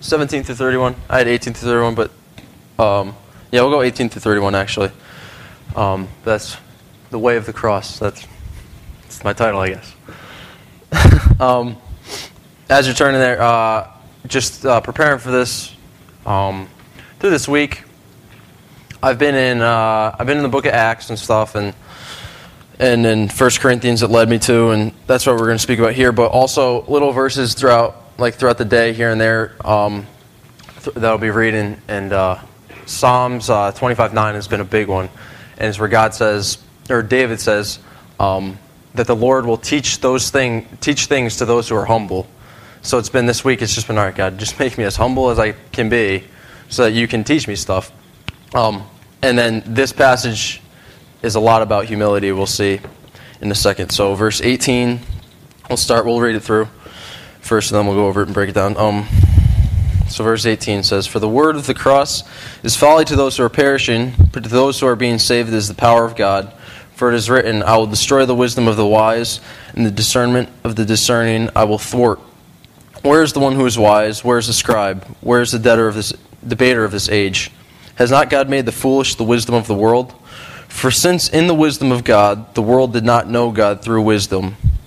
17 through 31. I had 18 through 31, but um, yeah, we'll go 18 through 31 actually. Um, that's the way of the cross. That's, that's my title, I guess. um, as you're turning there, uh, just uh, preparing for this um, through this week. I've been in uh, I've been in the book of Acts and stuff, and and in First Corinthians it led me to, and that's what we're going to speak about here. But also little verses throughout like throughout the day here and there um, th- that I'll be reading, and uh, Psalms uh, 25 9 has been a big one, and it's where God says or David says um, that the Lord will teach those thing teach things to those who are humble. So it's been this week. It's just been all right, God, just make me as humble as I can be, so that you can teach me stuff. Um, and then this passage is a lot about humility. We'll see in a second. So verse 18, we'll start. We'll read it through first, and then we'll go over it and break it down. Um, so verse 18 says, "For the word of the cross is folly to those who are perishing, but to those who are being saved is the power of God." For it is written, I will destroy the wisdom of the wise, and the discernment of the discerning I will thwart. Where is the one who is wise? Where is the scribe? Where is the debtor of this, debater of this age? Has not God made the foolish the wisdom of the world? For since in the wisdom of God the world did not know God through wisdom,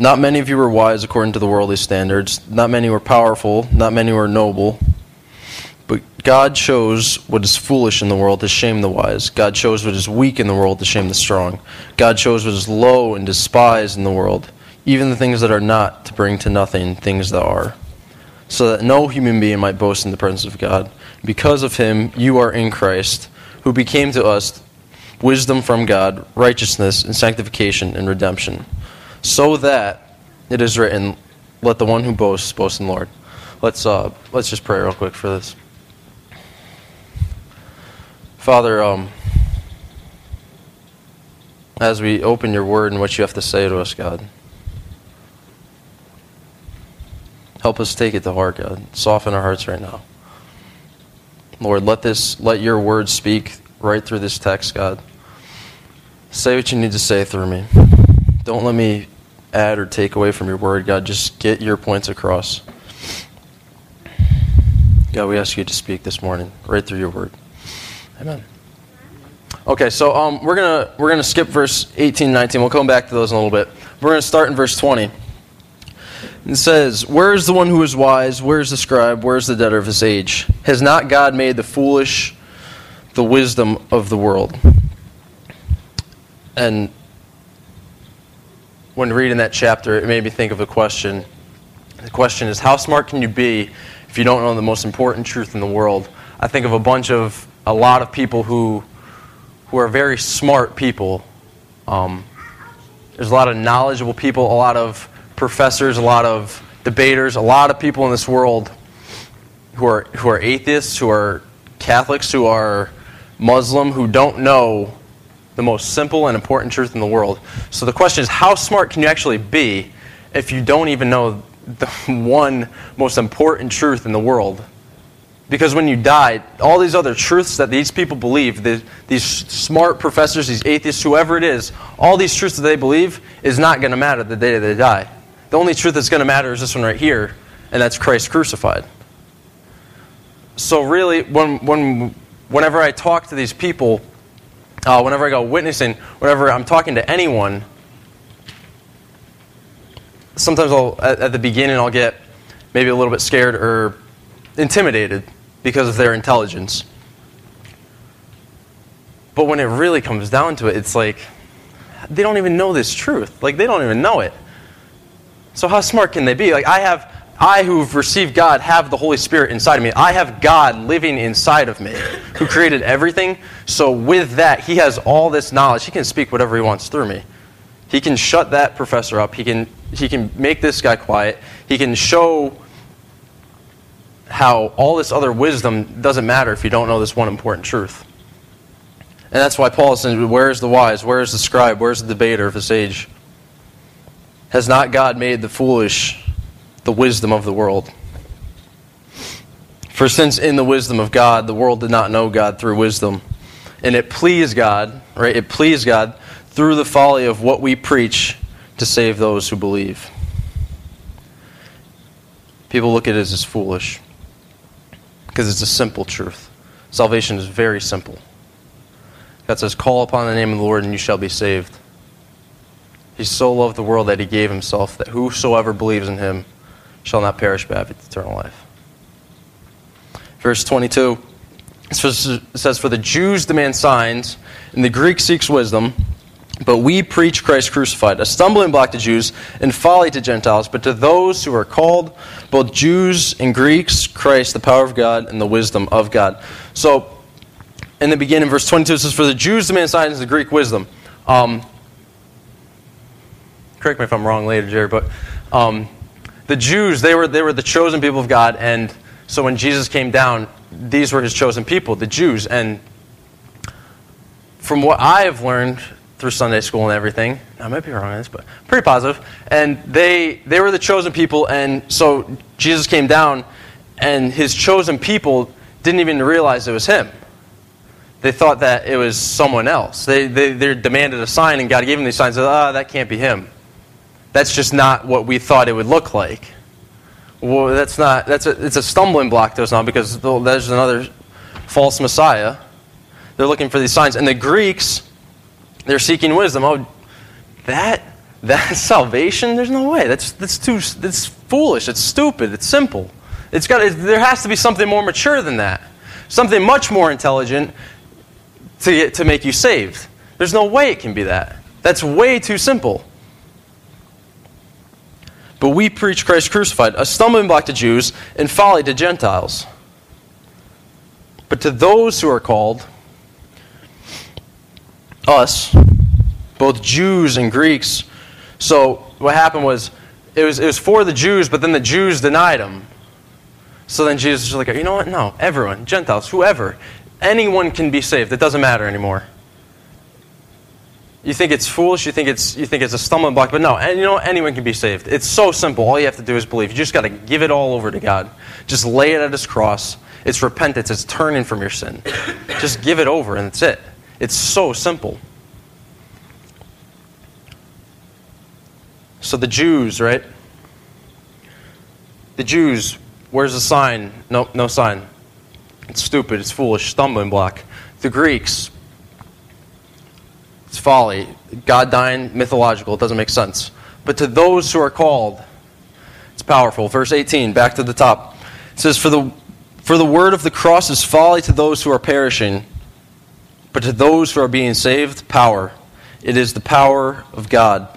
Not many of you were wise according to the worldly standards, not many were powerful, not many were noble. But God chose what is foolish in the world to shame the wise. God chose what is weak in the world to shame the strong. God chose what is low and despised in the world, even the things that are not, to bring to nothing things that are, so that no human being might boast in the presence of God. Because of him, you are in Christ, who became to us wisdom from God, righteousness, and sanctification and redemption. So that it is written, Let the one who boasts boast in the Lord. Let's, uh, let's just pray real quick for this. Father, um, as we open your word and what you have to say to us, God, help us take it to heart, God. Soften our hearts right now. Lord, let this let your word speak right through this text, God. Say what you need to say through me. Don't let me add or take away from your word, God. Just get your points across. God, we ask you to speak this morning, right through your word. Amen. Okay, so um, we're gonna we're gonna skip verse 18, 19. We'll come back to those in a little bit. We're gonna start in verse 20. It says, Where is the one who is wise? Where is the scribe? Where is the debtor of his age? Has not God made the foolish the wisdom of the world? And when reading that chapter, it made me think of a question. The question is, how smart can you be if you don't know the most important truth in the world? I think of a bunch of, a lot of people who, who are very smart people. Um, there's a lot of knowledgeable people, a lot of professors, a lot of debaters, a lot of people in this world who are, who are atheists, who are Catholics, who are Muslim, who don't know the most simple and important truth in the world. So the question is, how smart can you actually be if you don't even know the one most important truth in the world? Because when you die, all these other truths that these people believe, the, these smart professors, these atheists, whoever it is, all these truths that they believe is not going to matter the day they die. The only truth that's going to matter is this one right here, and that's Christ crucified. So really, when, when, whenever I talk to these people, uh, whenever I go witnessing, whenever I'm talking to anyone, sometimes I'll, at, at the beginning I'll get maybe a little bit scared or intimidated because of their intelligence. But when it really comes down to it, it's like they don't even know this truth. Like they don't even know it. So how smart can they be? Like I have I who've received God have the Holy Spirit inside of me. I have God living inside of me who created everything. So with that, he has all this knowledge. He can speak whatever he wants through me. He can shut that professor up. He can he can make this guy quiet. He can show how all this other wisdom doesn't matter if you don't know this one important truth. And that's why Paul says, Where is the wise? Where is the scribe? Where is the debater of this age? Has not God made the foolish the wisdom of the world? For since in the wisdom of God, the world did not know God through wisdom, and it pleased God, right? It pleased God through the folly of what we preach to save those who believe. People look at it as foolish because it's a simple truth. Salvation is very simple. God says, Call upon the name of the Lord and you shall be saved. He so loved the world that he gave himself, that whosoever believes in him shall not perish but have eternal life. Verse 22 it says, For the Jews demand signs, and the Greek seeks wisdom. But we preach Christ crucified, a stumbling block to Jews and folly to Gentiles, but to those who are called, both Jews and Greeks, Christ, the power of God and the wisdom of God. So, in the beginning, verse 22, it says, For the Jews demand signs, and the Greek wisdom. Um, correct me if I'm wrong later, Jerry, but um, the Jews, they were, they were the chosen people of God, and so when Jesus came down, these were his chosen people, the Jews. And from what I have learned through Sunday school and everything. I might be wrong on this, but pretty positive. And they they were the chosen people, and so Jesus came down, and his chosen people didn't even realize it was him. They thought that it was someone else. They, they, they demanded a sign, and God gave them these signs. Ah, oh, that can't be him. That's just not what we thought it would look like. Well, that's not. That's a, it's a stumbling block to us now because there's another false Messiah. They're looking for these signs, and the Greeks they're seeking wisdom. Oh, that that's salvation? There's no way. That's that's too that's foolish. It's stupid. It's simple. It's got it, there has to be something more mature than that. Something much more intelligent to to make you saved. There's no way it can be that. That's way too simple. But we preach Christ crucified, a stumbling block to Jews and folly to Gentiles. But to those who are called, us, both Jews and Greeks. So what happened was it was, it was for the Jews, but then the Jews denied him. So then Jesus was like, you know what? No, everyone, Gentiles, whoever, anyone can be saved. It doesn't matter anymore. You think it's foolish, you think it's, you think it's a stumbling block, but no, and you know anyone can be saved. It's so simple. All you have to do is believe. You just got to give it all over to God. Just lay it at His cross. It's repentance, it's turning from your sin. Just give it over, and that's it. It's so simple. So the Jews, right? The Jews, where's the sign? No, no sign. It's stupid, it's foolish, stumbling block. The Greeks, it's folly. God dying, mythological, it doesn't make sense. But to those who are called, it's powerful. Verse 18, back to the top. It says, For the, for the word of the cross is folly to those who are perishing but to those who are being saved, power. It is the power of God.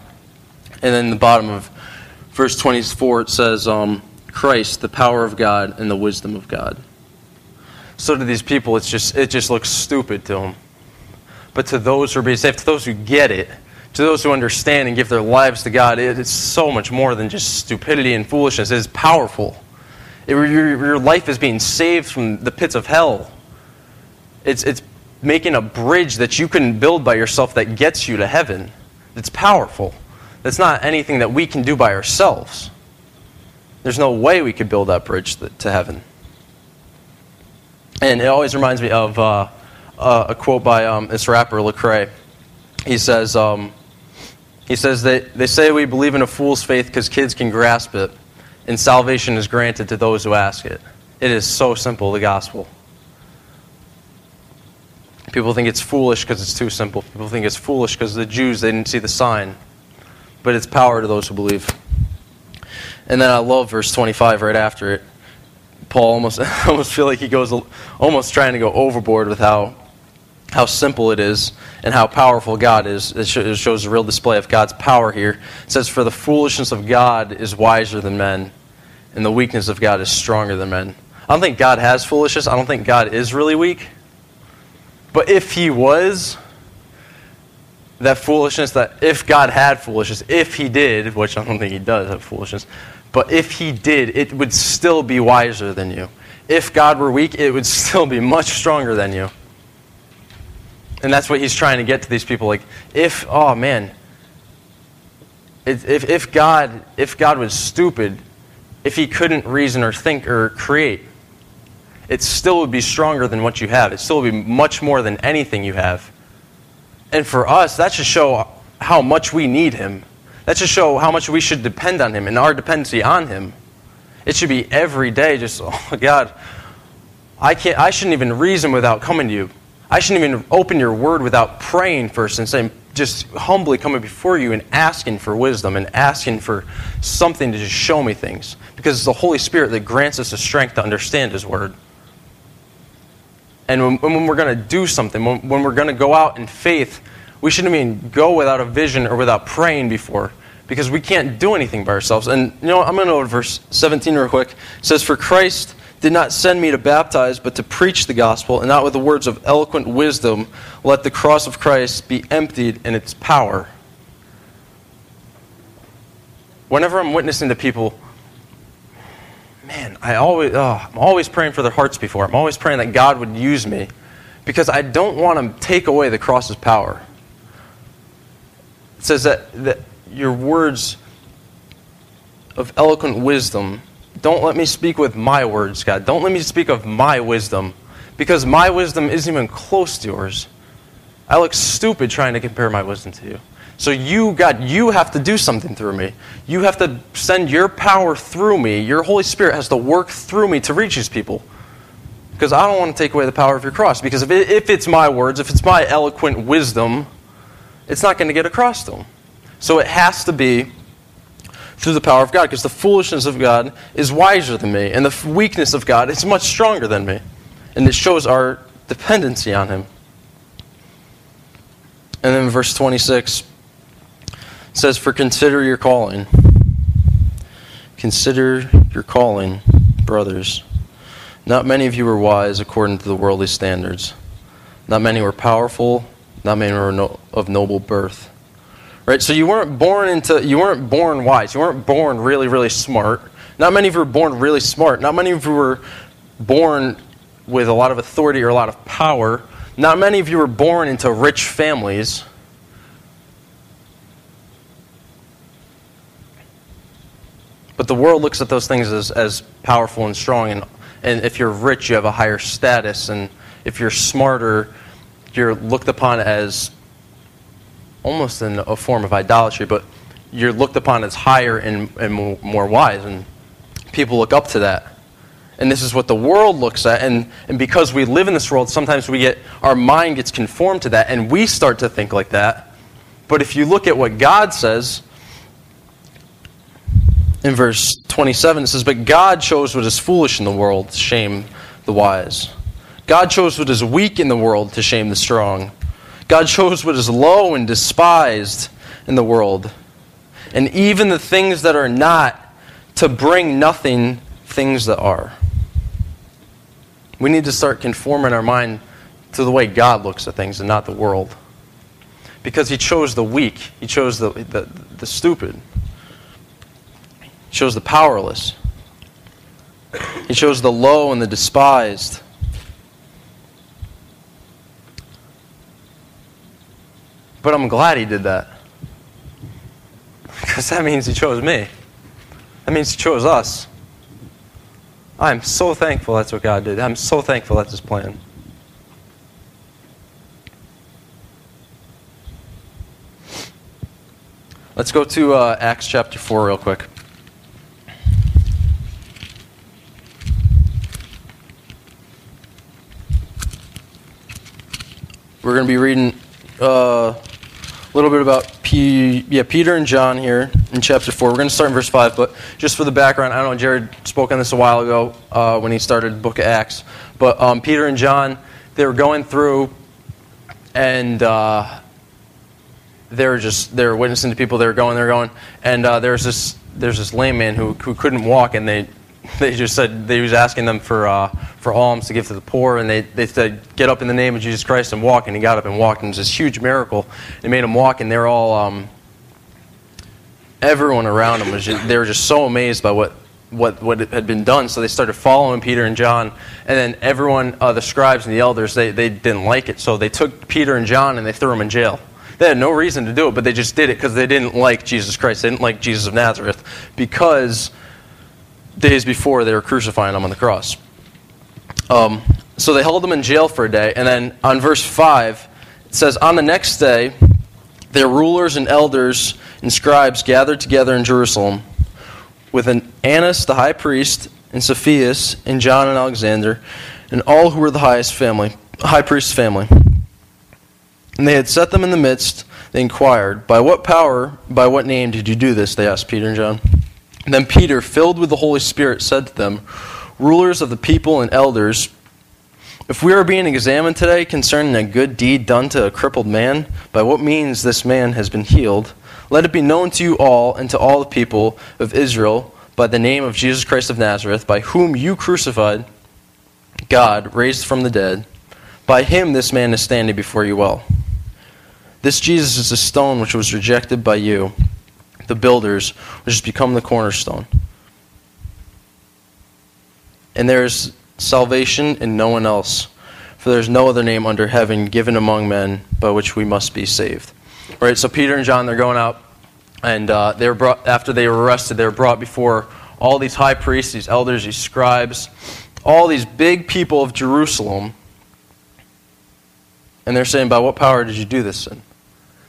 And then the bottom of verse 24, it says, um, Christ, the power of God and the wisdom of God. So to these people, it's just, it just looks stupid to them. But to those who are being saved, to those who get it, to those who understand and give their lives to God, it, it's so much more than just stupidity and foolishness. It is powerful. It, your, your life is being saved from the pits of hell. It's, it's making a bridge that you can build by yourself that gets you to heaven. It's powerful. That's not anything that we can do by ourselves. There's no way we could build that bridge to heaven. And it always reminds me of uh, uh, a quote by um, this rapper, Lecrae. He says, um, he says that they say we believe in a fool's faith because kids can grasp it, and salvation is granted to those who ask it. It is so simple, the gospel. People think it's foolish because it's too simple. People think it's foolish because the Jews, they didn't see the sign. But it's power to those who believe. And then I love verse 25 right after it. Paul almost, almost feel like he goes almost trying to go overboard with how, how simple it is and how powerful God is. It shows a real display of God's power here. It says, For the foolishness of God is wiser than men, and the weakness of God is stronger than men. I don't think God has foolishness. I don't think God is really weak. But if he was, that foolishness, that if God had foolishness, if he did, which I don't think he does have foolishness, but if he did, it would still be wiser than you. If God were weak, it would still be much stronger than you. And that's what he's trying to get to these people. Like, if, oh man, if, if, God, if God was stupid, if he couldn't reason or think or create, it still would be stronger than what you have. It still would be much more than anything you have. And for us, that should show how much we need him. That should show how much we should depend on him and our dependency on him. It should be every day just, oh God, I, can't, I shouldn't even reason without coming to you. I shouldn't even open your word without praying first and saying, just humbly coming before you and asking for wisdom and asking for something to just show me things. Because it's the Holy Spirit that grants us the strength to understand His Word. And when, when we're going to do something, when, when we're going to go out in faith, we shouldn't even go without a vision or without praying before. Because we can't do anything by ourselves. And you know, I'm going to go to verse 17 real quick. It says, For Christ did not send me to baptize, but to preach the gospel, and not with the words of eloquent wisdom. Let the cross of Christ be emptied in its power. Whenever I'm witnessing to people, man, I always, oh, I'm always praying for their hearts before. I'm always praying that God would use me because I don't want to take away the cross's power. It says that, that your words of eloquent wisdom don't let me speak with my words, God. Don't let me speak of my wisdom because my wisdom isn't even close to yours. I look stupid trying to compare my wisdom to you. So, you, God, you have to do something through me. You have to send your power through me. Your Holy Spirit has to work through me to reach these people. Because I don't want to take away the power of your cross. Because if, it, if it's my words, if it's my eloquent wisdom, it's not going to get across to them. So, it has to be through the power of God, because the foolishness of God is wiser than me, and the weakness of God is much stronger than me. And it shows our dependency on Him. And then verse 26 says, For consider your calling. Consider your calling, brothers. Not many of you were wise according to the worldly standards. Not many were powerful. Not many were no, of noble birth. Right? So you weren't born into you weren't born wise. You weren't born really, really smart. Not many of you were born really smart. Not many of you were born with a lot of authority or a lot of power. Not many of you were born into rich families. But the world looks at those things as, as powerful and strong. And, and if you're rich, you have a higher status. And if you're smarter, you're looked upon as almost in a form of idolatry, but you're looked upon as higher and, and more wise, and people look up to that. And this is what the world looks at, and, and because we live in this world, sometimes we get our mind gets conformed to that, and we start to think like that. But if you look at what God says in verse 27, it says, But God chose what is foolish in the world to shame the wise. God chose what is weak in the world to shame the strong. God chose what is low and despised in the world, and even the things that are not, to bring nothing things that are. We need to start conforming our mind to the way God looks at things and not the world. Because He chose the weak, He chose the, the, the stupid, He chose the powerless, He chose the low and the despised. But I'm glad he did that. Because that means he chose me. That means he chose us. I'm so thankful that's what God did. I'm so thankful that's his plan. Let's go to uh, Acts chapter 4 real quick. We're going to be reading uh, a little bit about P, yeah, Peter and John here in chapter 4. We're going to start in verse 5, but just for the background, I don't know Jared spoke on this a while ago uh, when he started the book of Acts. But um, Peter and John, they were going through and uh, they were just they were witnessing to people. They were going, they were going, and uh, there's this there's this lame man who who couldn't walk, and they they just said they was asking them for uh, for alms to give to the poor, and they, they said, "Get up in the name of Jesus Christ and walk." And he got up and walked, and it was this huge miracle. It made him walk, and they're all um, everyone around him was just, they were just so amazed by what what, what had been done. So they started following Peter and John. And then everyone, uh, the scribes and the elders, they, they didn't like it. So they took Peter and John and they threw them in jail. They had no reason to do it, but they just did it because they didn't like Jesus Christ. They didn't like Jesus of Nazareth because days before they were crucifying him on the cross. Um, so they held him in jail for a day. And then on verse 5, it says, On the next day, their rulers and elders and scribes gathered together in Jerusalem with an Annas the high priest, and Sapphira, and John and Alexander, and all who were the highest family, high priest's family. And they had set them in the midst. They inquired, By what power, by what name did you do this? They asked Peter and John. Then Peter, filled with the Holy Spirit, said to them, Rulers of the people and elders, if we are being examined today concerning a good deed done to a crippled man, by what means this man has been healed, let it be known to you all and to all the people of Israel by the name of Jesus Christ of Nazareth, by whom you crucified, God raised from the dead. By him this man is standing before you well. This Jesus is a stone which was rejected by you, the builders, which has become the cornerstone. And there is salvation in no one else, for there is no other name under heaven given among men by which we must be saved. Right, so Peter and John, they're going out, and uh, they were brought, after they were arrested, they were brought before all these high priests, these elders, these scribes, all these big people of Jerusalem. And they're saying, By what power did you do this? And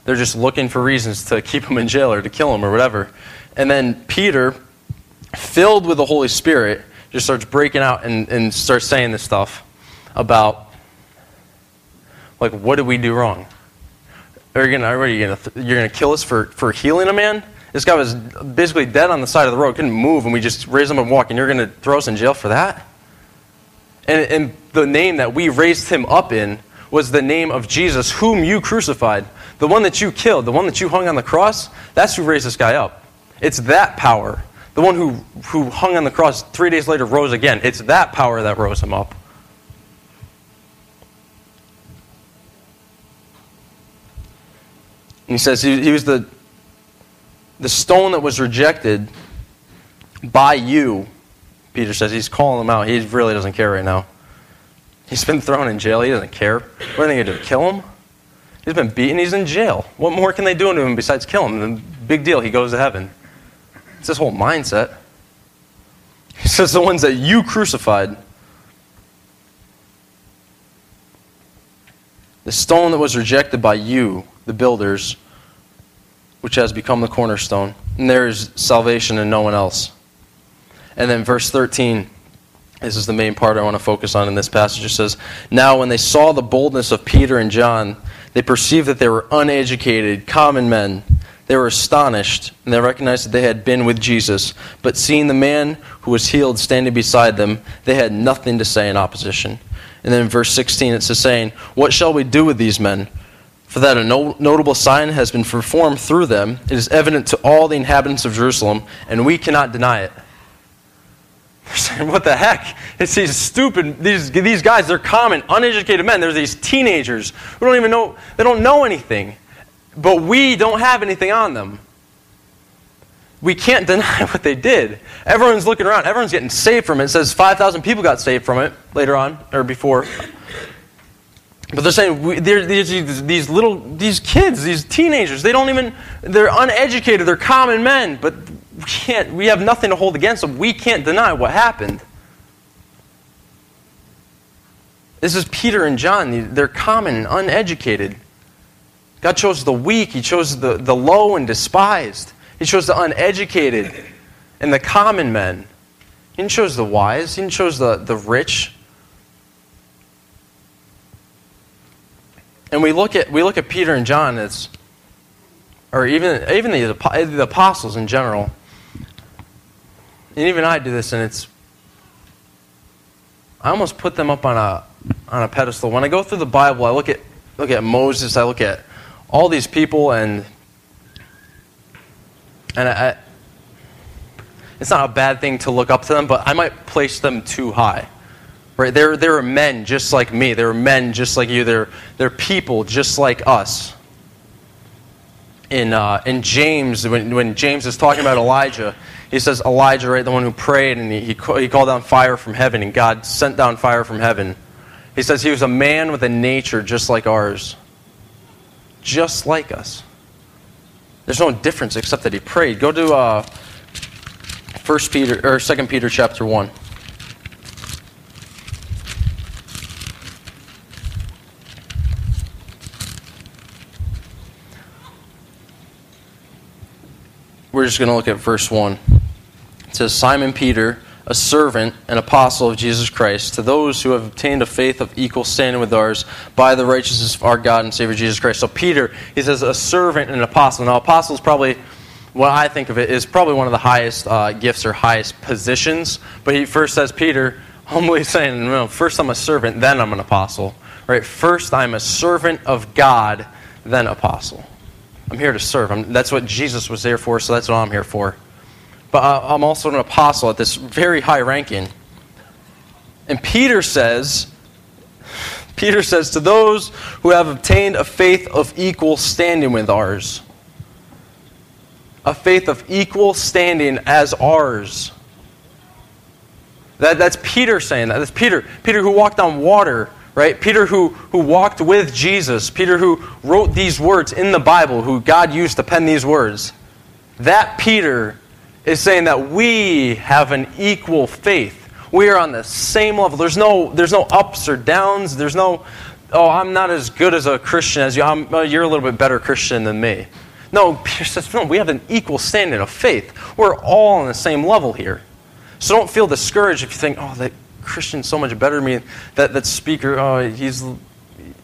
they're just looking for reasons to keep him in jail or to kill him or whatever. And then Peter, filled with the Holy Spirit, just starts breaking out and, and starts saying this stuff about, like, what did we do wrong? Are you gonna, are you gonna, you're gonna kill us for, for healing a man? This guy was basically dead on the side of the road, couldn't move, and we just raised him up and walk, and you're gonna throw us in jail for that? And, and the name that we raised him up in was the name of Jesus, whom you crucified. The one that you killed, the one that you hung on the cross, that's who raised this guy up. It's that power. The one who, who hung on the cross three days later rose again. It's that power that rose him up. he says he, he was the, the stone that was rejected by you. Peter says he's calling them out. He really doesn't care right now. He's been thrown in jail. He doesn't care. What are they going to do? Kill him? He's been beaten. He's in jail. What more can they do to him besides kill him? The big deal. He goes to heaven. It's this whole mindset. He says the ones that you crucified. The stone that was rejected by you, the builders, which has become the cornerstone. And there is salvation in no one else. And then verse 13, this is the main part I want to focus on in this passage. It says, Now when they saw the boldness of Peter and John, they perceived that they were uneducated, common men. They were astonished, and they recognized that they had been with Jesus. But seeing the man who was healed standing beside them, they had nothing to say in opposition. And then in verse 16 it says, saying, What shall we do with these men? For that a no- notable sign has been performed through them, it is evident to all the inhabitants of Jerusalem, and we cannot deny it. They're saying, what the heck? It's these stupid, these, these guys, they're common, uneducated men. They're these teenagers who don't even know, they don't know anything. But we don't have anything on them. We can't deny what they did. Everyone's looking around. Everyone's getting saved from it. It says 5,000 people got saved from it later on, or before. But they're saying we, they're, these, these little, these kids, these teenagers, they don't even, they're uneducated, they're common men, but we can't, we have nothing to hold against them. We can't deny what happened. This is Peter and John. They're common and uneducated. God chose the weak, He chose the, the low and despised. He chose the uneducated and the common men. He didn't choose the wise, He didn't choose the, the rich. And we look at we look at Peter and John as, or even even the, the apostles in general. And even I do this, and it's I almost put them up on a on a pedestal. When I go through the Bible, I look at look at Moses, I look at all these people, and and I, it's not a bad thing to look up to them, but I might place them too high. Right? They're, they're men just like me. They're men just like you. They're, they're people just like us. in, uh, in James, when, when James is talking about Elijah, he says Elijah, right, the one who prayed and he, he, called down fire from heaven and God sent down fire from heaven. He says he was a man with a nature just like ours. Just like us. There's no difference except that he prayed. Go to uh, First Peter or Second Peter chapter one. We're just going to look at verse 1. Says, Simon Peter, a servant and apostle of Jesus Christ, to those who have obtained a faith of equal standing with ours by the righteousness of our God and Savior Jesus Christ. So, Peter, he says, a servant and an apostle. Now, apostle is probably, what I think of it, is probably one of the highest uh, gifts or highest positions. But he first says, Peter, humbly saying, no, first I'm a servant, then I'm an apostle. Right? First I'm a servant of God, then apostle. I'm here to serve. I'm, that's what Jesus was there for, so that's what I'm here for. But I'm also an apostle at this very high ranking. And Peter says, Peter says, to those who have obtained a faith of equal standing with ours, a faith of equal standing as ours. That, that's Peter saying that. That's Peter. Peter who walked on water right? Peter, who, who walked with Jesus, Peter, who wrote these words in the Bible, who God used to pen these words, that Peter is saying that we have an equal faith. We are on the same level. There's no, there's no ups or downs. There's no, oh, I'm not as good as a Christian as you. I'm, you're a little bit better Christian than me. No, Peter says, no, we have an equal standing of faith. We're all on the same level here. So don't feel discouraged if you think, oh, that Christian's so much better than me. That, that speaker, oh, he's,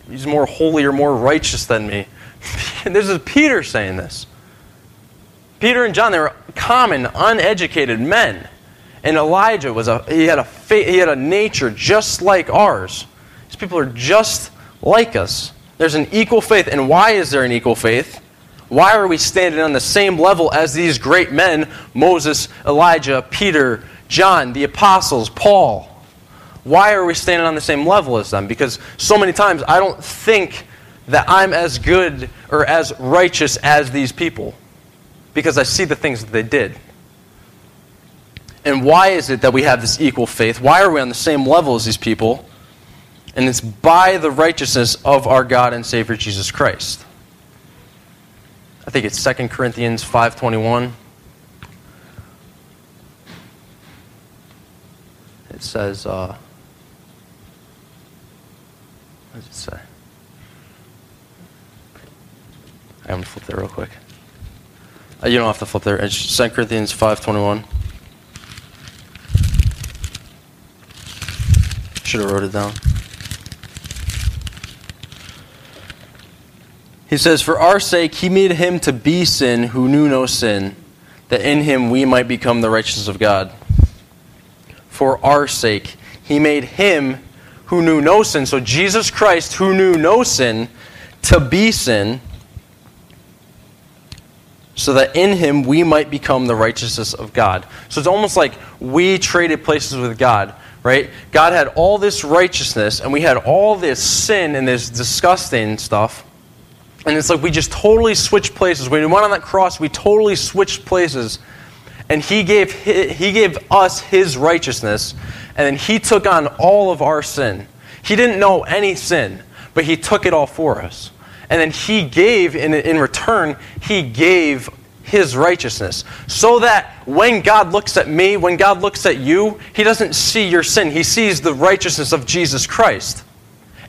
he's more holy or more righteous than me. this is Peter saying this. Peter and John, they were common, uneducated men. And Elijah was a he had a he had a nature just like ours. These people are just like us. There's an equal faith. And why is there an equal faith? Why are we standing on the same level as these great men Moses, Elijah, Peter, John, the apostles, Paul? Why are we standing on the same level as them? Because so many times I don't think that I'm as good or as righteous as these people because I see the things that they did. And why is it that we have this equal faith? Why are we on the same level as these people? And it's by the righteousness of our God and Savior Jesus Christ. I think it's 2 Corinthians 5:21. It says uh, what does it say? I'm going to flip there real quick. Uh, you don't have to flip there. It's 2 Corinthians 5.21. Should have wrote it down. He says, For our sake he made him to be sin who knew no sin, that in him we might become the righteousness of God. For our sake he made him who knew no sin. So Jesus Christ, who knew no sin, to be sin, so that in him we might become the righteousness of God. So it's almost like we traded places with God, right? God had all this righteousness, and we had all this sin and this disgusting stuff. And it's like we just totally switched places. When we went on that cross, we totally switched places. And he gave, he gave us his righteousness and then he took on all of our sin. He didn't know any sin, but he took it all for us. And then he gave, in, in return, he gave his righteousness. So that when God looks at me, when God looks at you, he doesn't see your sin. He sees the righteousness of Jesus Christ.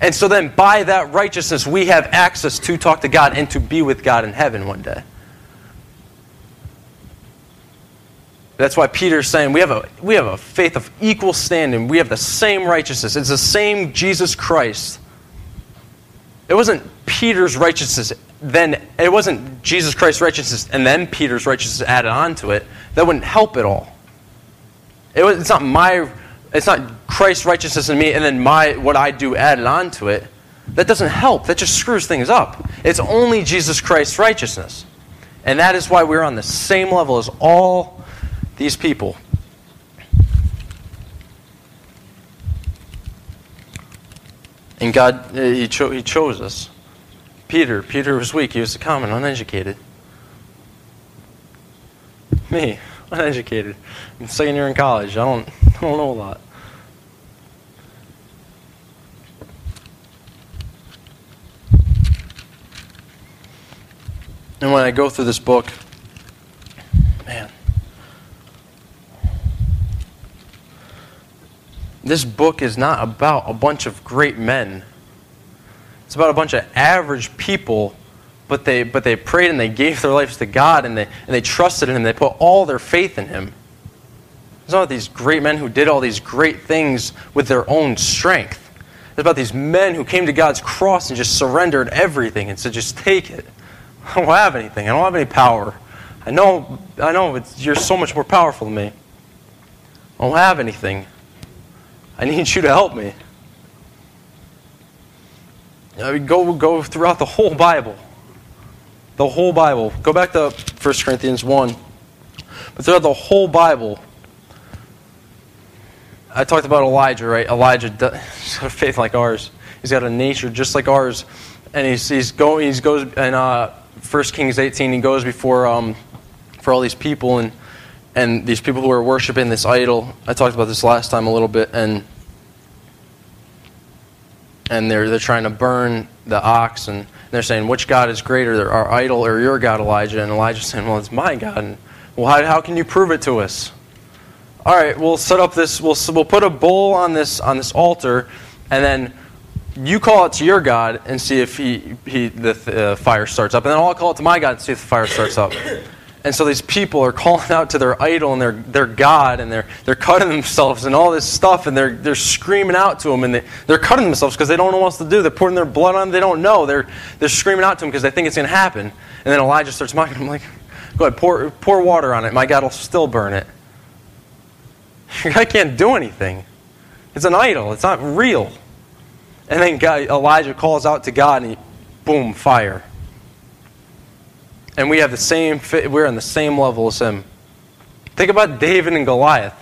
And so then by that righteousness, we have access to talk to God and to be with God in heaven one day. That's why Peter's saying we have, a, we have a faith of equal standing. We have the same righteousness. It's the same Jesus Christ. It wasn't Peter's righteousness, then it wasn't Jesus Christ's righteousness and then Peter's righteousness added on to it. That wouldn't help at all. It was, it's not my it's not Christ's righteousness in me and then my what I do added on to it. That doesn't help. That just screws things up. It's only Jesus Christ's righteousness. And that is why we're on the same level as all these people. And God, uh, he, cho- he chose us. Peter, Peter was weak. He was common, uneducated. Me, uneducated. I'm second year in college. I don't, I don't know a lot. And when I go through this book, this book is not about a bunch of great men. It's about a bunch of average people, but they, but they prayed and they gave their lives to God and they, and they trusted in Him. They put all their faith in Him. It's not about these great men who did all these great things with their own strength. It's about these men who came to God's cross and just surrendered everything and said, just take it. I don't have anything. I don't have any power. I know, I know you're so much more powerful than me. I don't have anything. I need you to help me. I mean, go, go throughout the whole Bible. The whole Bible. Go back to 1 Corinthians 1. But throughout the whole Bible, I talked about Elijah, right? Elijah has got a faith like ours. He's got a nature just like ours. And he's, he's going, he goes, and uh, 1 Kings 18, he goes before um, for all these people and and these people who are worshiping this idol. I talked about this last time a little bit, and and they're they're trying to burn the ox, and they're saying which God is greater, our idol or your God, Elijah? And Elijah's saying, well, it's my God. And, well, how, how can you prove it to us? All right, we'll set up this. We'll we'll put a bull on this on this altar, and then you call it to your God and see if he, he the uh, fire starts up. And then I'll call it to my God and see if the fire starts up. And so these people are calling out to their idol and their, their God, and they're, they're cutting themselves and all this stuff, and they're, they're screaming out to him, and they, they're cutting themselves because they don't know what else to do. They're putting their blood on them, They don't know. They're, they're screaming out to him because they think it's going to happen. And then Elijah starts mocking them, like, go ahead, pour, pour water on it. My God will still burn it. Your can't do anything. It's an idol. It's not real. And then God, Elijah calls out to God, and he, boom, fire. And we have the same, we're on the same level as him. Think about David and Goliath.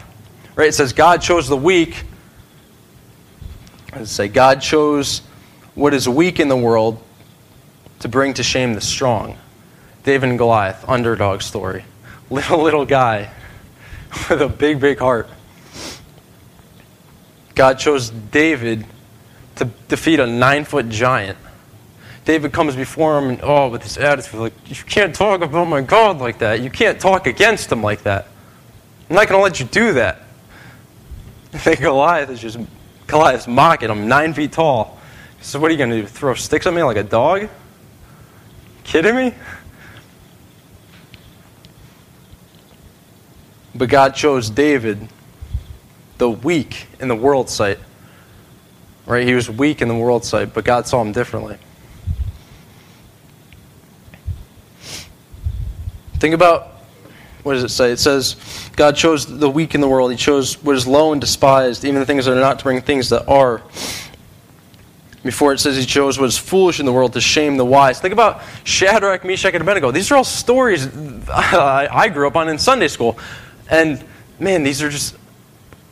Right? It says God chose the weak. Let's say God chose what is weak in the world to bring to shame the strong. David and Goliath, underdog story. Little, little guy with a big, big heart. God chose David to defeat a nine foot giant. David comes before him and, oh, with this attitude, like, you can't talk about my God like that. You can't talk against him like that. I'm not going to let you do that. I think Goliath is just, Goliath's mocking him, nine feet tall. So what are you going to do, throw sticks at me like a dog? Kidding me? But God chose David, the weak in the world's sight, Right? He was weak in the world sight, but God saw him differently. Think about what does it say? It says, God chose the weak in the world. He chose what is low and despised, even the things that are not to bring things that are. Before it says he chose what is foolish in the world to shame the wise. Think about Shadrach, Meshach, and Abednego. These are all stories I grew up on in Sunday school. And man, these are just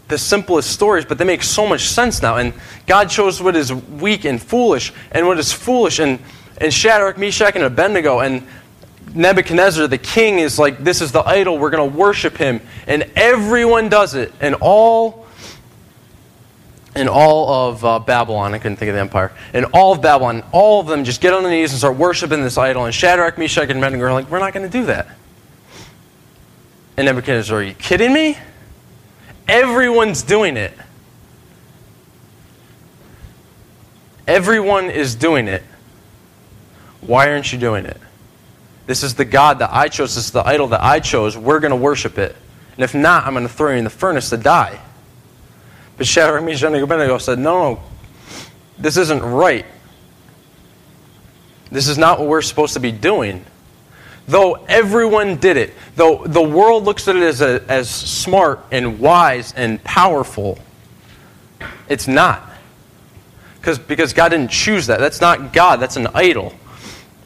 the simplest stories, but they make so much sense now. And God chose what is weak and foolish, and what is foolish, and, and Shadrach, Meshach, and Abednego, and Nebuchadnezzar, the king, is like, this is the idol, we're going to worship him. And everyone does it, and all. In all of uh, Babylon, I couldn't think of the empire. In all of Babylon, all of them just get on their knees and start worshiping this idol. And Shadrach, Meshach, and Abednego are like, "We're not going to do that." And Nebuchadnezzar, are you kidding me? Everyone's doing it. Everyone is doing it. Why aren't you doing it? This is the God that I chose. This is the idol that I chose. We're going to worship it. And if not, I'm going to throw you in the furnace to die. But Shadrach, Meshach, and Abednego said, no, no, this isn't right. This is not what we're supposed to be doing. Though everyone did it, though the world looks at it as, a, as smart and wise and powerful, it's not. Because, because God didn't choose that. That's not God, that's an idol.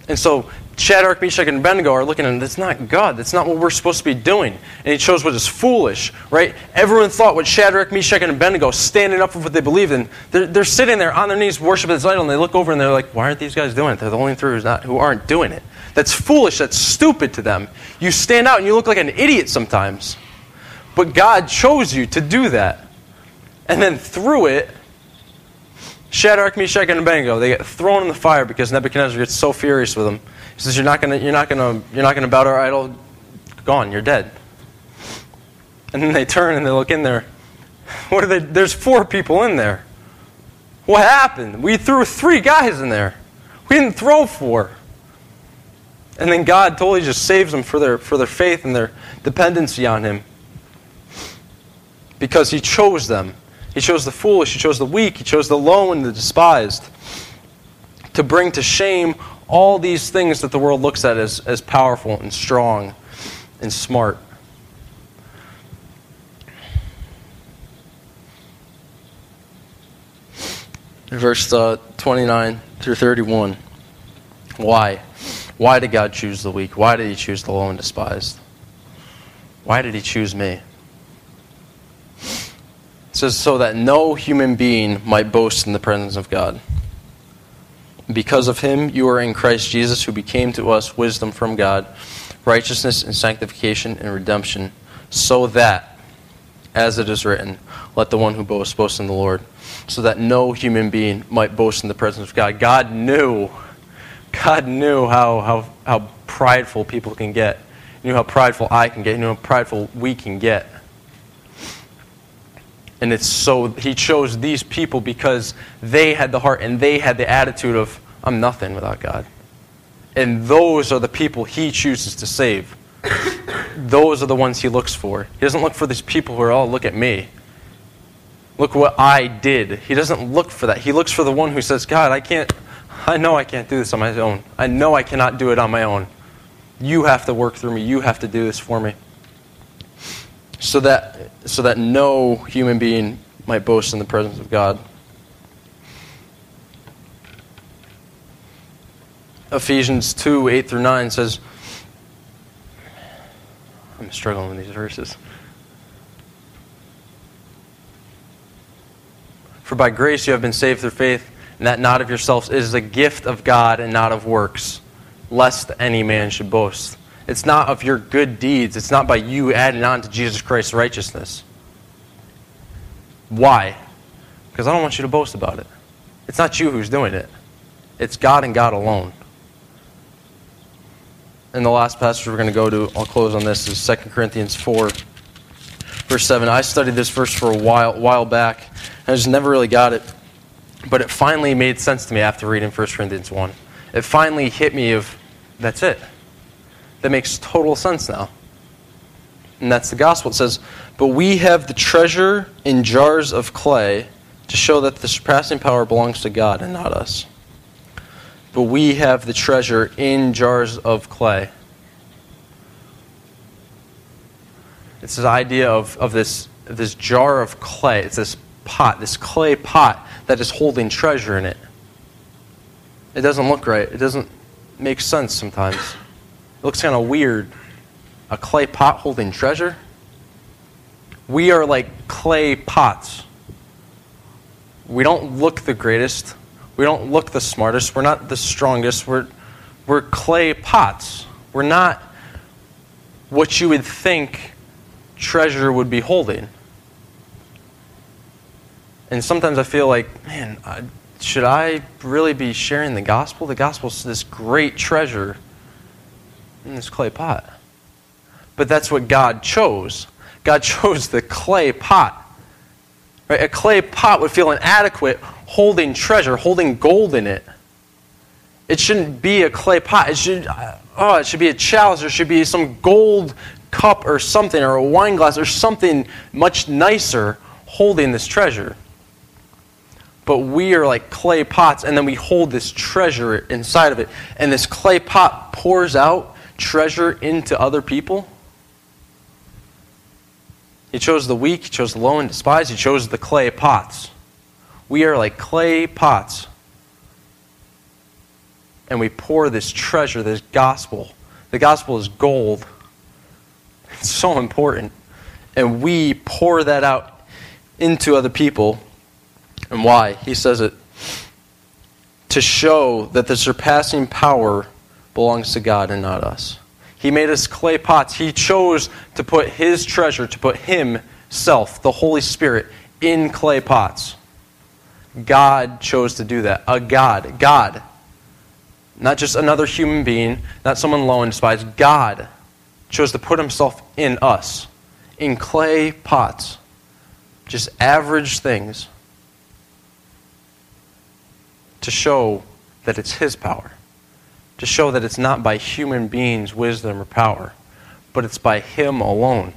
And so Shadrach, Meshach, and Abednego are looking at that's not God. That's not what we're supposed to be doing. And he chose what is foolish, right? Everyone thought what Shadrach, Meshach, and Abednego, standing up for what they believed in, they're, they're sitting there on their knees worshiping this idol, and they look over and they're like, why aren't these guys doing it? They're the only three who's not, who aren't doing it. That's foolish. That's stupid to them. You stand out and you look like an idiot sometimes. But God chose you to do that. And then through it, Shadrach, Meshach, and Abednego, they get thrown in the fire because Nebuchadnezzar gets so furious with them. He says, You're not gonna you're not gonna you're not gonna bow to our idol, gone, you're dead. And then they turn and they look in there. What are they there's four people in there. What happened? We threw three guys in there. We didn't throw four. And then God totally just saves them for their for their faith and their dependency on him. Because he chose them. He chose the foolish, he chose the weak, he chose the low and the despised to bring to shame all these things that the world looks at as, as powerful and strong and smart. Verse uh, 29 through 31. Why? Why did God choose the weak? Why did He choose the low and despised? Why did He choose me? Says, so that no human being might boast in the presence of God. Because of him, you are in Christ Jesus, who became to us wisdom from God, righteousness and sanctification and redemption, so that, as it is written, let the one who boasts boast in the Lord, so that no human being might boast in the presence of God. God knew, God knew how, how, how prideful people can get. He knew how prideful I can get. He knew how prideful we can get. And it's so he chose these people because they had the heart and they had the attitude of, I'm nothing without God. And those are the people he chooses to save. those are the ones he looks for. He doesn't look for these people who are, oh, look at me. Look what I did. He doesn't look for that. He looks for the one who says, God, I can't, I know I can't do this on my own. I know I cannot do it on my own. You have to work through me. You have to do this for me so that, so that no human being might boast in the presence of God. Ephesians 2 8 through 9 says, I'm struggling with these verses. For by grace you have been saved through faith, and that not of yourselves. Is a gift of God and not of works, lest any man should boast. It's not of your good deeds. It's not by you adding on to Jesus Christ's righteousness. Why? Because I don't want you to boast about it. It's not you who's doing it, it's God and God alone. And the last passage we're going to go to, I'll close on this, is 2 Corinthians 4, verse 7. I studied this verse for a while, while back, and I just never really got it. But it finally made sense to me after reading 1 Corinthians 1. It finally hit me of, that's it that makes total sense now. And that's the gospel. It says, But we have the treasure in jars of clay to show that the surpassing power belongs to God and not us. But we have the treasure in jars of clay. It's this idea of, of this, this jar of clay. It's this pot, this clay pot that is holding treasure in it. It doesn't look right. It doesn't make sense sometimes. It looks kind of weird. A clay pot holding treasure. We are like clay pots. We don't look the greatest. We don't look the smartest. We're not the strongest. We're, we're clay pots. We're not what you would think treasure would be holding. And sometimes I feel like, man, should I really be sharing the gospel? The gospel is this great treasure Mm, in this clay pot. But that's what God chose. God chose the clay pot. Right? A clay pot would feel inadequate holding treasure, holding gold in it. It shouldn't be a clay pot. It should, uh, oh, it should be a chalice. There should be some gold cup or something, or a wine glass, or something much nicer holding this treasure. But we are like clay pots, and then we hold this treasure inside of it. And this clay pot pours out treasure into other people. He chose the weak, he chose the low and despised, he chose the clay pots. We are like clay pots. and we pour this treasure, this gospel. The gospel is gold. It's so important. And we pour that out into other people. And why? He says it to show that the surpassing power belongs to God and not us. He made us clay pots. He chose to put His treasure, to put Himself, the Holy Spirit, in clay pots. God chose to do that. A God. God. Not just another human being, not someone low and despised. God chose to put Himself in us, in clay pots. Just average things to show that it's His power, to show that it's not by human beings' wisdom or power, but it's by Him alone.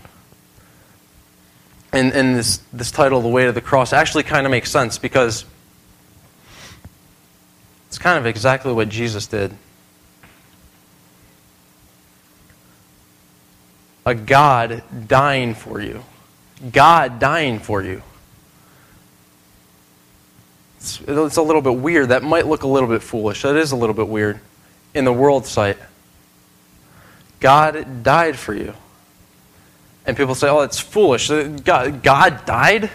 And, and this, this title, The Way to the Cross, actually kind of makes sense because it's kind of exactly what Jesus did. A God dying for you. God dying for you. It's, it's a little bit weird. That might look a little bit foolish. That is a little bit weird in the world's sight. God died for you. And people say, oh, it's foolish. Uh, God, God died?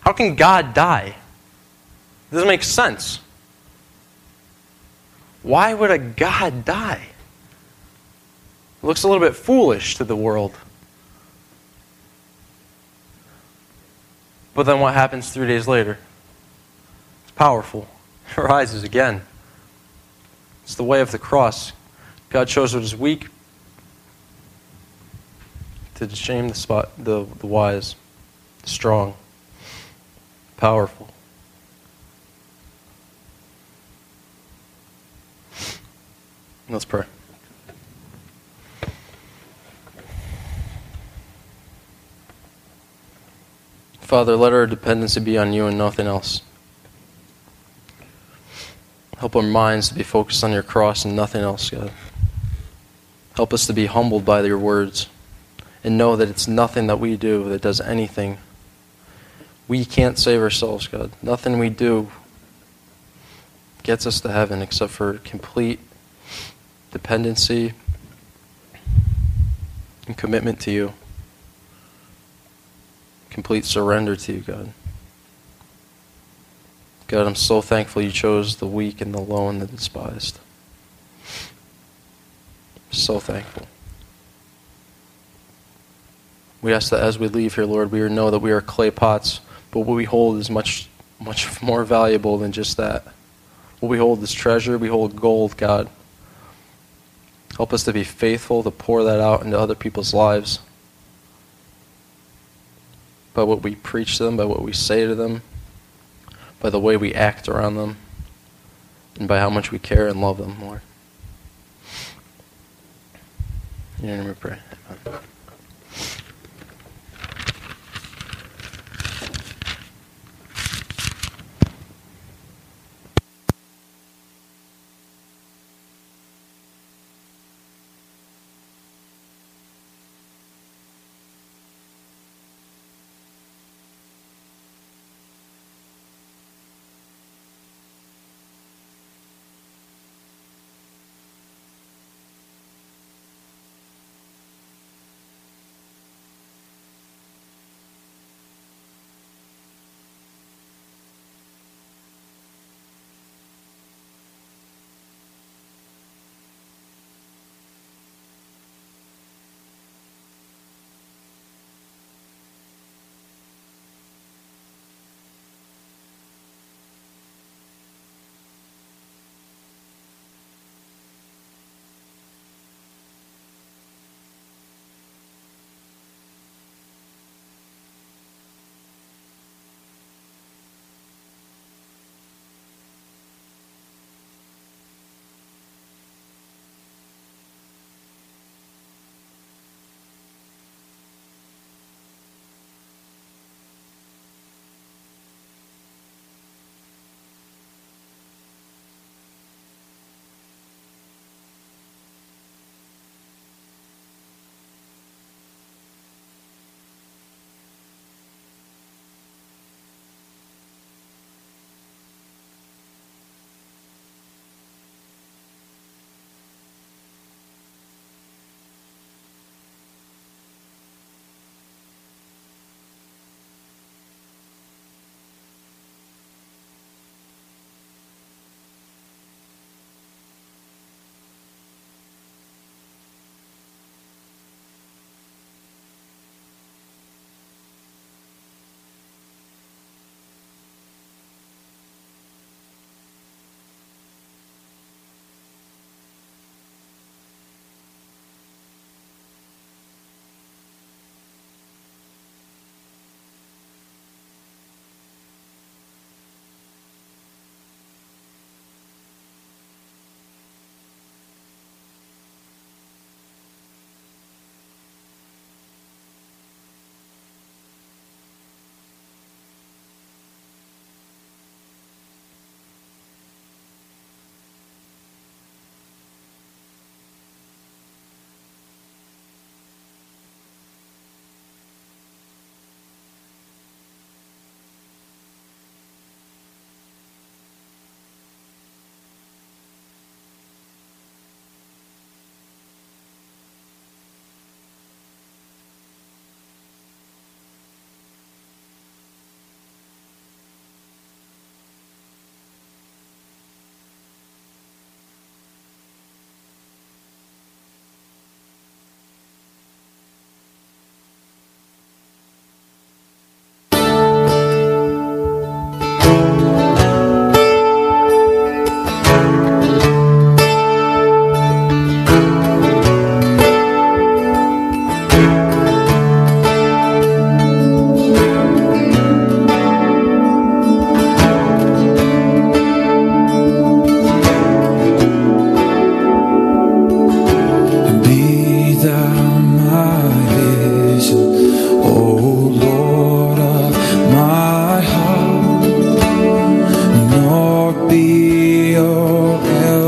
How can God die? It doesn't make sense. Why would a God die? It looks a little bit foolish to the world. But then what happens three days later? It's powerful. It rises again. It's the way of the cross. God shows what is weak to shame the, spot, the, the wise, the strong, powerful. Let's pray. Father, let our dependency be on you and nothing else. Help our minds to be focused on your cross and nothing else, God. Help us to be humbled by your words and know that it's nothing that we do that does anything. We can't save ourselves, God. Nothing we do gets us to heaven except for complete dependency and commitment to you. Complete surrender to you, God. God, I'm so thankful you chose the weak and the low and the despised. So thankful. We ask that as we leave here, Lord, we know that we are clay pots, but what we hold is much, much more valuable than just that. What we hold is treasure. We hold gold, God. Help us to be faithful to pour that out into other people's lives by what we preach to them, by what we say to them, by the way we act around them, and by how much we care and love them, Lord. In your name we pray. Amen.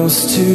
close to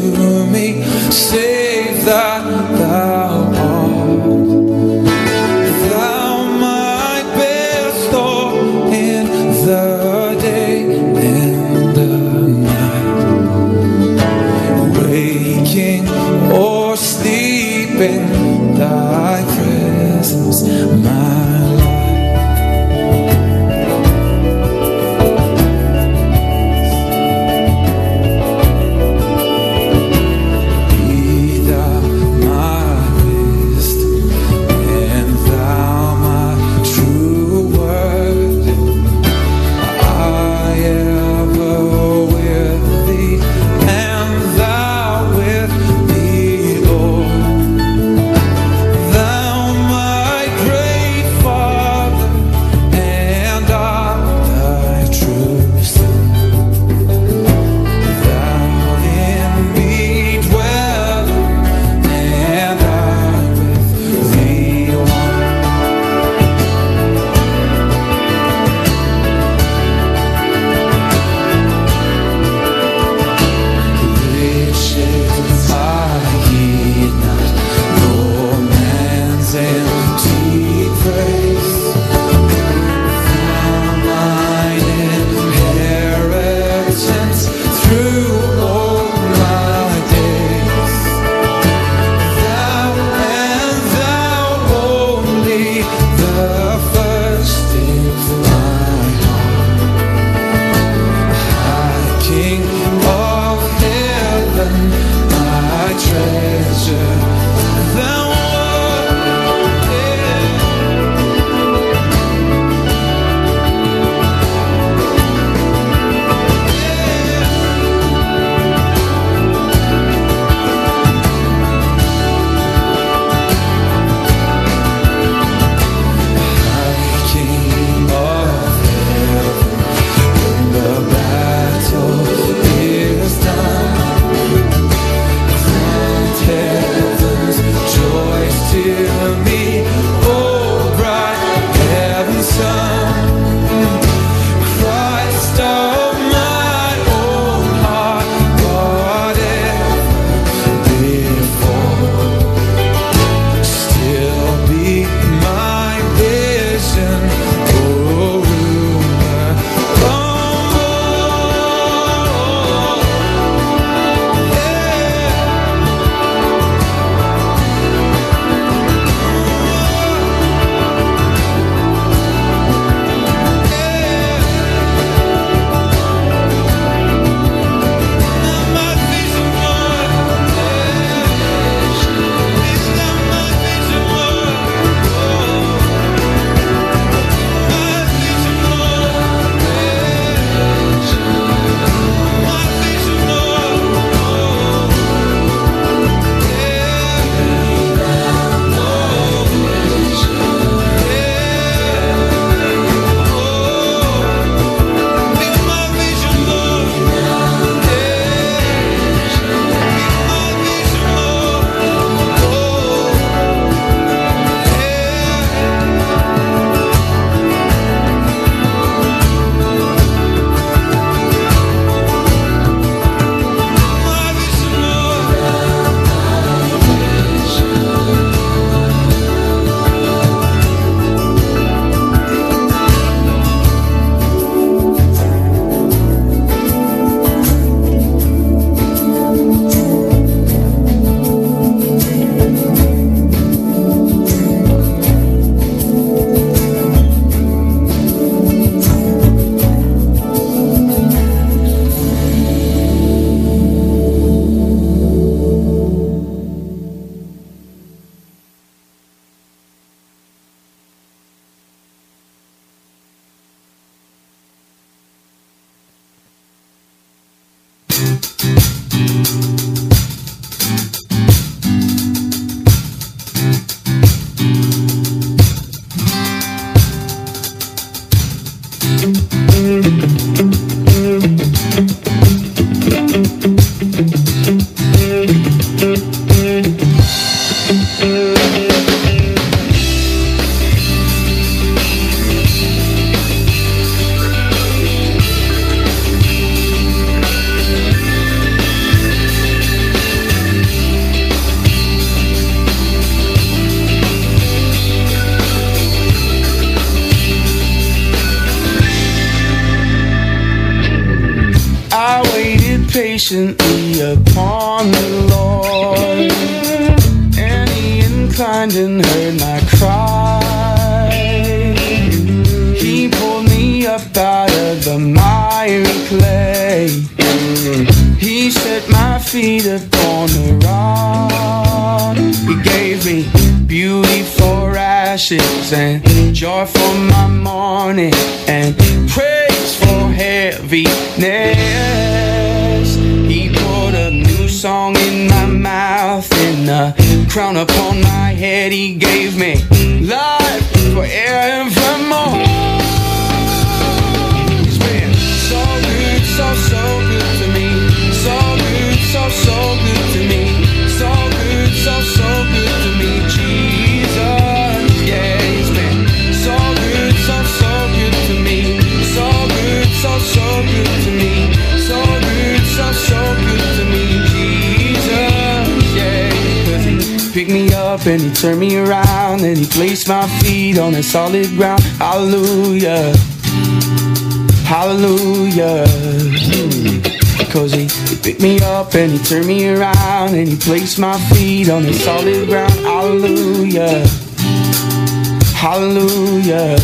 up and he turned me around and he placed my feet on a solid ground. Hallelujah. Hallelujah. Cause he, he picked me up and he turned me around and he placed my feet on a solid ground. Hallelujah. Hallelujah.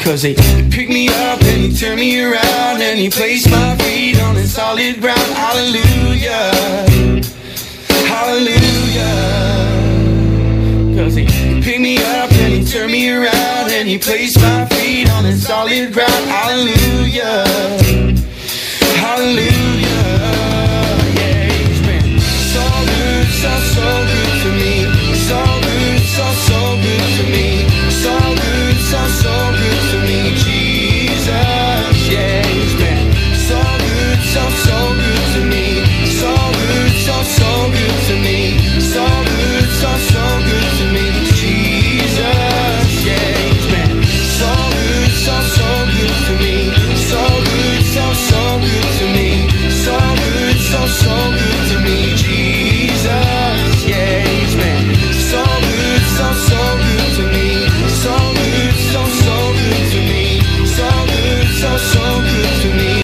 Cause he, he picked me up and he turned me around and he placed my feet on a solid ground. Hallelujah. Hallelujah up and he turned me around and he placed my feet on the solid ground. Hallelujah. Hallelujah.